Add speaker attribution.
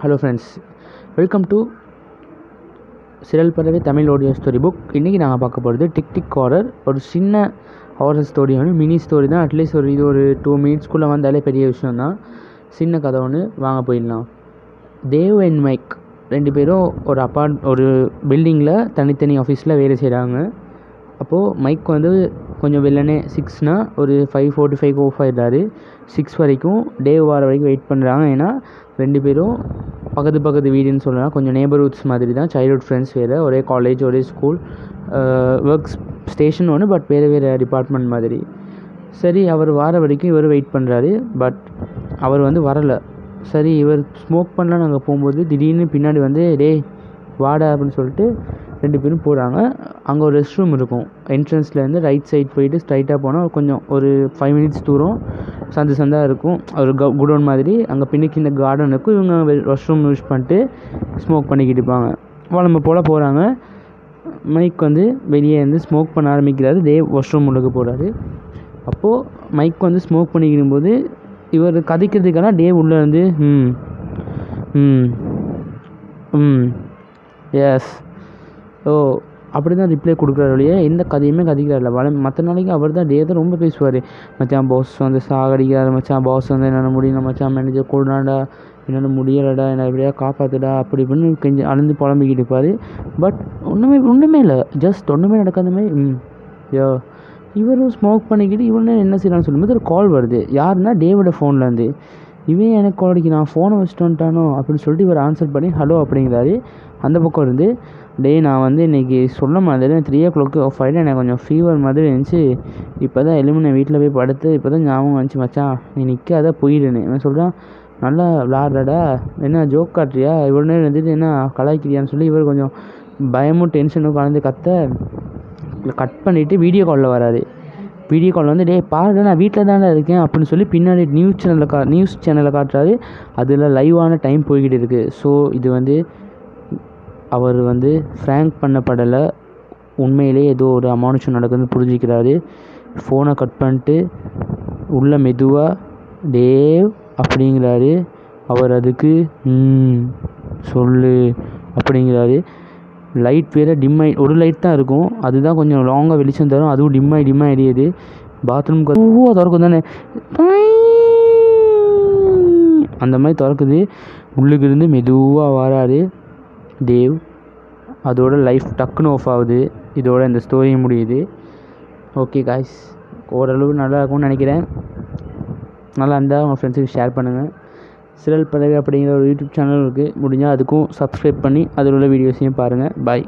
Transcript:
Speaker 1: Hello friends welcome to சிறல் பறவை Tamil audio story book இன்றைக்கி நாங்கள் பார்க்க போகிறது டிக் டிக் ஹாரர் ஒரு சின்ன ஹாரர் ஸ்டோரி ஒன்று மினி ஸ்டோரி தான். அட்லீஸ்ட் ஒரு இது ஒரு டூ மினிட்ஸ்குள்ளே வந்தாலே பெரிய விஷயம் தான். சின்ன கதை ஒன்று வாங்க போயிடலாம். தேவ் அண்ட் மைக் ரெண்டு பேரும் ஒரு அப்பார்ட் ஒரு பில்டிங்கில் தனித்தனி ஆஃபீஸில் வேலை செய்கிறாங்க அப்போது மைக் வந்து கொஞ்சம் வெள்ளனே சிக்ஸ்னால் ஒரு ஃபைவ் ஃபோர்ட்டி ஃபைவ் ஆஃப் ஆகிடுறாரு சிக்ஸ் வரைக்கும் டேவ் வர வரைக்கும் வெயிட் பண்ணுறாங்க ஏன்னா ரெண்டு பேரும் பக்கத்து பக்கத்து வீடுன்னு சொல்லலாம். கொஞ்சம் நேபர்ஹுட்ஸ் மாதிரி தான் சைல்ட்ஹுட் ஃப்ரெண்ட்ஸ் வேறு ஒரே காலேஜ் ஒரே ஸ்கூல் ஒர்க்ஸ் ஸ்டேஷன் ஒன்று பட் வேறு வேறு டிபார்ட்மெண்ட் மாதிரி. சரி அவர் வார வரைக்கும் இவர் வெயிட் பண்ணுறாரு பட் அவர் வந்து வரலை. சரி இவர் ஸ்மோக் பண்ணலாம் நாங்கள் போகும்போது திடீர்னு பின்னாடி வந்து டே வாடா அப்படின்னு சொல்லிட்டு ரெண்டு பேரும் போகிறாங்க அங்கே ஒரு ரெஸ்ட் ரூம் இருக்கும். என்ட்ரன்ஸ்லேருந்து ரைட் சைட் போயிட்டு ஸ்ட்ரைட்டாக போனால் கொஞ்சம் ஒரு ஃபைவ் மினிட்ஸ் தூரம் சந்து சந்தாக இருக்கும். ஒரு க குடோன் மாதிரி. அங்கே பின்னுக்கு இந்த கார்டன் இருக்கும். இவங்க ரெஸ்ட் ரூம் யூஸ் பண்ணிட்டு ஸ்மோக் பண்ணிக்கிட்டு இருப்பாங்க. நம்ம போல் போகிறாங்க மைக் வந்து வெளியே இருந்து ஸ்மோக் பண்ண ஆரம்பிக்கிறாரு. தேவ் வாஷ்ரூம் உள்ளுக்கு போகிறாரு அப்போது மைக் வந்து ஸ்மோக் பண்ணிக்கிடும் போது இவர் கதைக்கிறதுக்கெல்லாம் டேவ் உள்ளே இருந்து ம் ம் ம் எஸ் ஓ அப்படி தான் ரிப்ளை கொடுக்குறாரு வழியே எந்த கதையுமே கதைக்கிறாரில்ல வள மற்ற நாளைக்கு அவர் தான் டே தான் ரொம்ப பேசுவார். மச்சான் பாஸ் வந்து சாகடிக்கிறாரு மச்சான் பாஸ் வந்து என்னால் முடியல மச்சான் மேனேஜர் கொடுனாடா என்னால் முடியலடா என்னை எப்படியா காப்பாற்றுடா அப்படி இப்படின்னு கொஞ்சம் அழுந்து புலம்பிக்கிட்டு இருப்பார். பட் ஒன்றுமே ஒன்றுமே இல்லை. ஜஸ்ட் ஒன்றுமே நடக்காத மாதிரி ம் யோ இவரும் ஸ்மோக் பண்ணிக்கிட்டு இவனே என்ன செய்யலாம்னு சொல்லும்போது ஒரு கால் வருது. யாருன்னா டேவிட ஃபோன்லேருந்து இவன் எனக்கு கால் அடிக்கிறான்? ஃபோனை வச்சுட்டு வந்துட்டானோ? அப்படின்னு சொல்லிட்டு இவர் ஆன்சர் பண்ணி ஹலோ அப்படிங்கிறாரு. அந்த பக்கம் இருந்து டே நான் வந்து இன்றைக்கி சொல்ல மாதிரி த்ரீ ஓ கிளாக்கு ஆஃப் ஆகிட்டு எனக்கு கொஞ்சம் ஃபீவர் மாதிரி இருந்துச்சு. இப்போ தான் எலுமினை வீட்டில் போய் படுத்து இப்போ தான் ஞாபகம் வந்துச்சு மச்சான். நீ நிற்காத போயிடுன்னு. இவன் சொல்கிறான் நல்லா விளாட்றடா. என்ன ஜோக் காட்டுறியா? இவ்வளோ நேரம் இருந்துட்டு என்ன கலாய்க்கிறியான்னு சொல்லி இவர் கொஞ்சம் பயமும் டென்ஷனும் கலந்து கத்த கட் பண்ணிவிட்டு வீடியோ காலில் வராரு. வீடியோ கால் வந்து டே பாரு நான் வீட்டில் தானே இருக்கேன் அப்படின்னு சொல்லி பின்னாடி நியூஸ் சேனலில் கா நியூஸ் சேனலில் காட்டுறாரு. அதில் லைவான டைம் போய்கிட்டு இருக்குது ஸோ இது வந்து அவர் வந்து ஃப்ரேங்க் பண்ணப்படலை உண்மையிலே ஏதோ ஒரு அமானுஷம் நடக்குதுன்னு புரிஞ்சுக்கிறாரு. ஃபோனை கட் பண்ணிட்டு உள்ள மெதுவாக டேவ் அப்படிங்கிறாரு. அவர் அதுக்கு ம் சொல்லு அப்படிங்கிறாரு. லைட் வேறு டிம் ஆகி ஒரு லைட் தான் இருக்கும். அதுதான் கொஞ்சம் லாங்காக வெளிச்சம் தரும். அதுவும் டிம் ஆகி டிம் எரியுது. பாத்ரூம்க்கு ஓ திறக்கும் தானே. அந்த மாதிரி திறக்குது. உள்ளுக்கு இருந்து மெதுவாக வராரு தேவ் அதோட லைஃப் டக்குன்னு ஆஃப் ஆகுது. இதோட இந்த ஸ்டோரி முடியுது. ஓகே காய்ஸ் ஓரளவு நல்லா இருக்கும்னு நினைக்கிறேன். நல்லா இருந்தால் உங்கள் ஃப்ரெண்ட்ஸுக்கு ஷேர் பண்ணுங்கள் சிறல் பதவி அப்படிங்கிற ஒரு யூடியூப் சேனல் இருக்குது முடிஞ்சால் அதுக்கும் சப்ஸ்கிரைப் பண்ணி அதில் உள்ள வீடியோஸையும் பாருங்கள் பாய்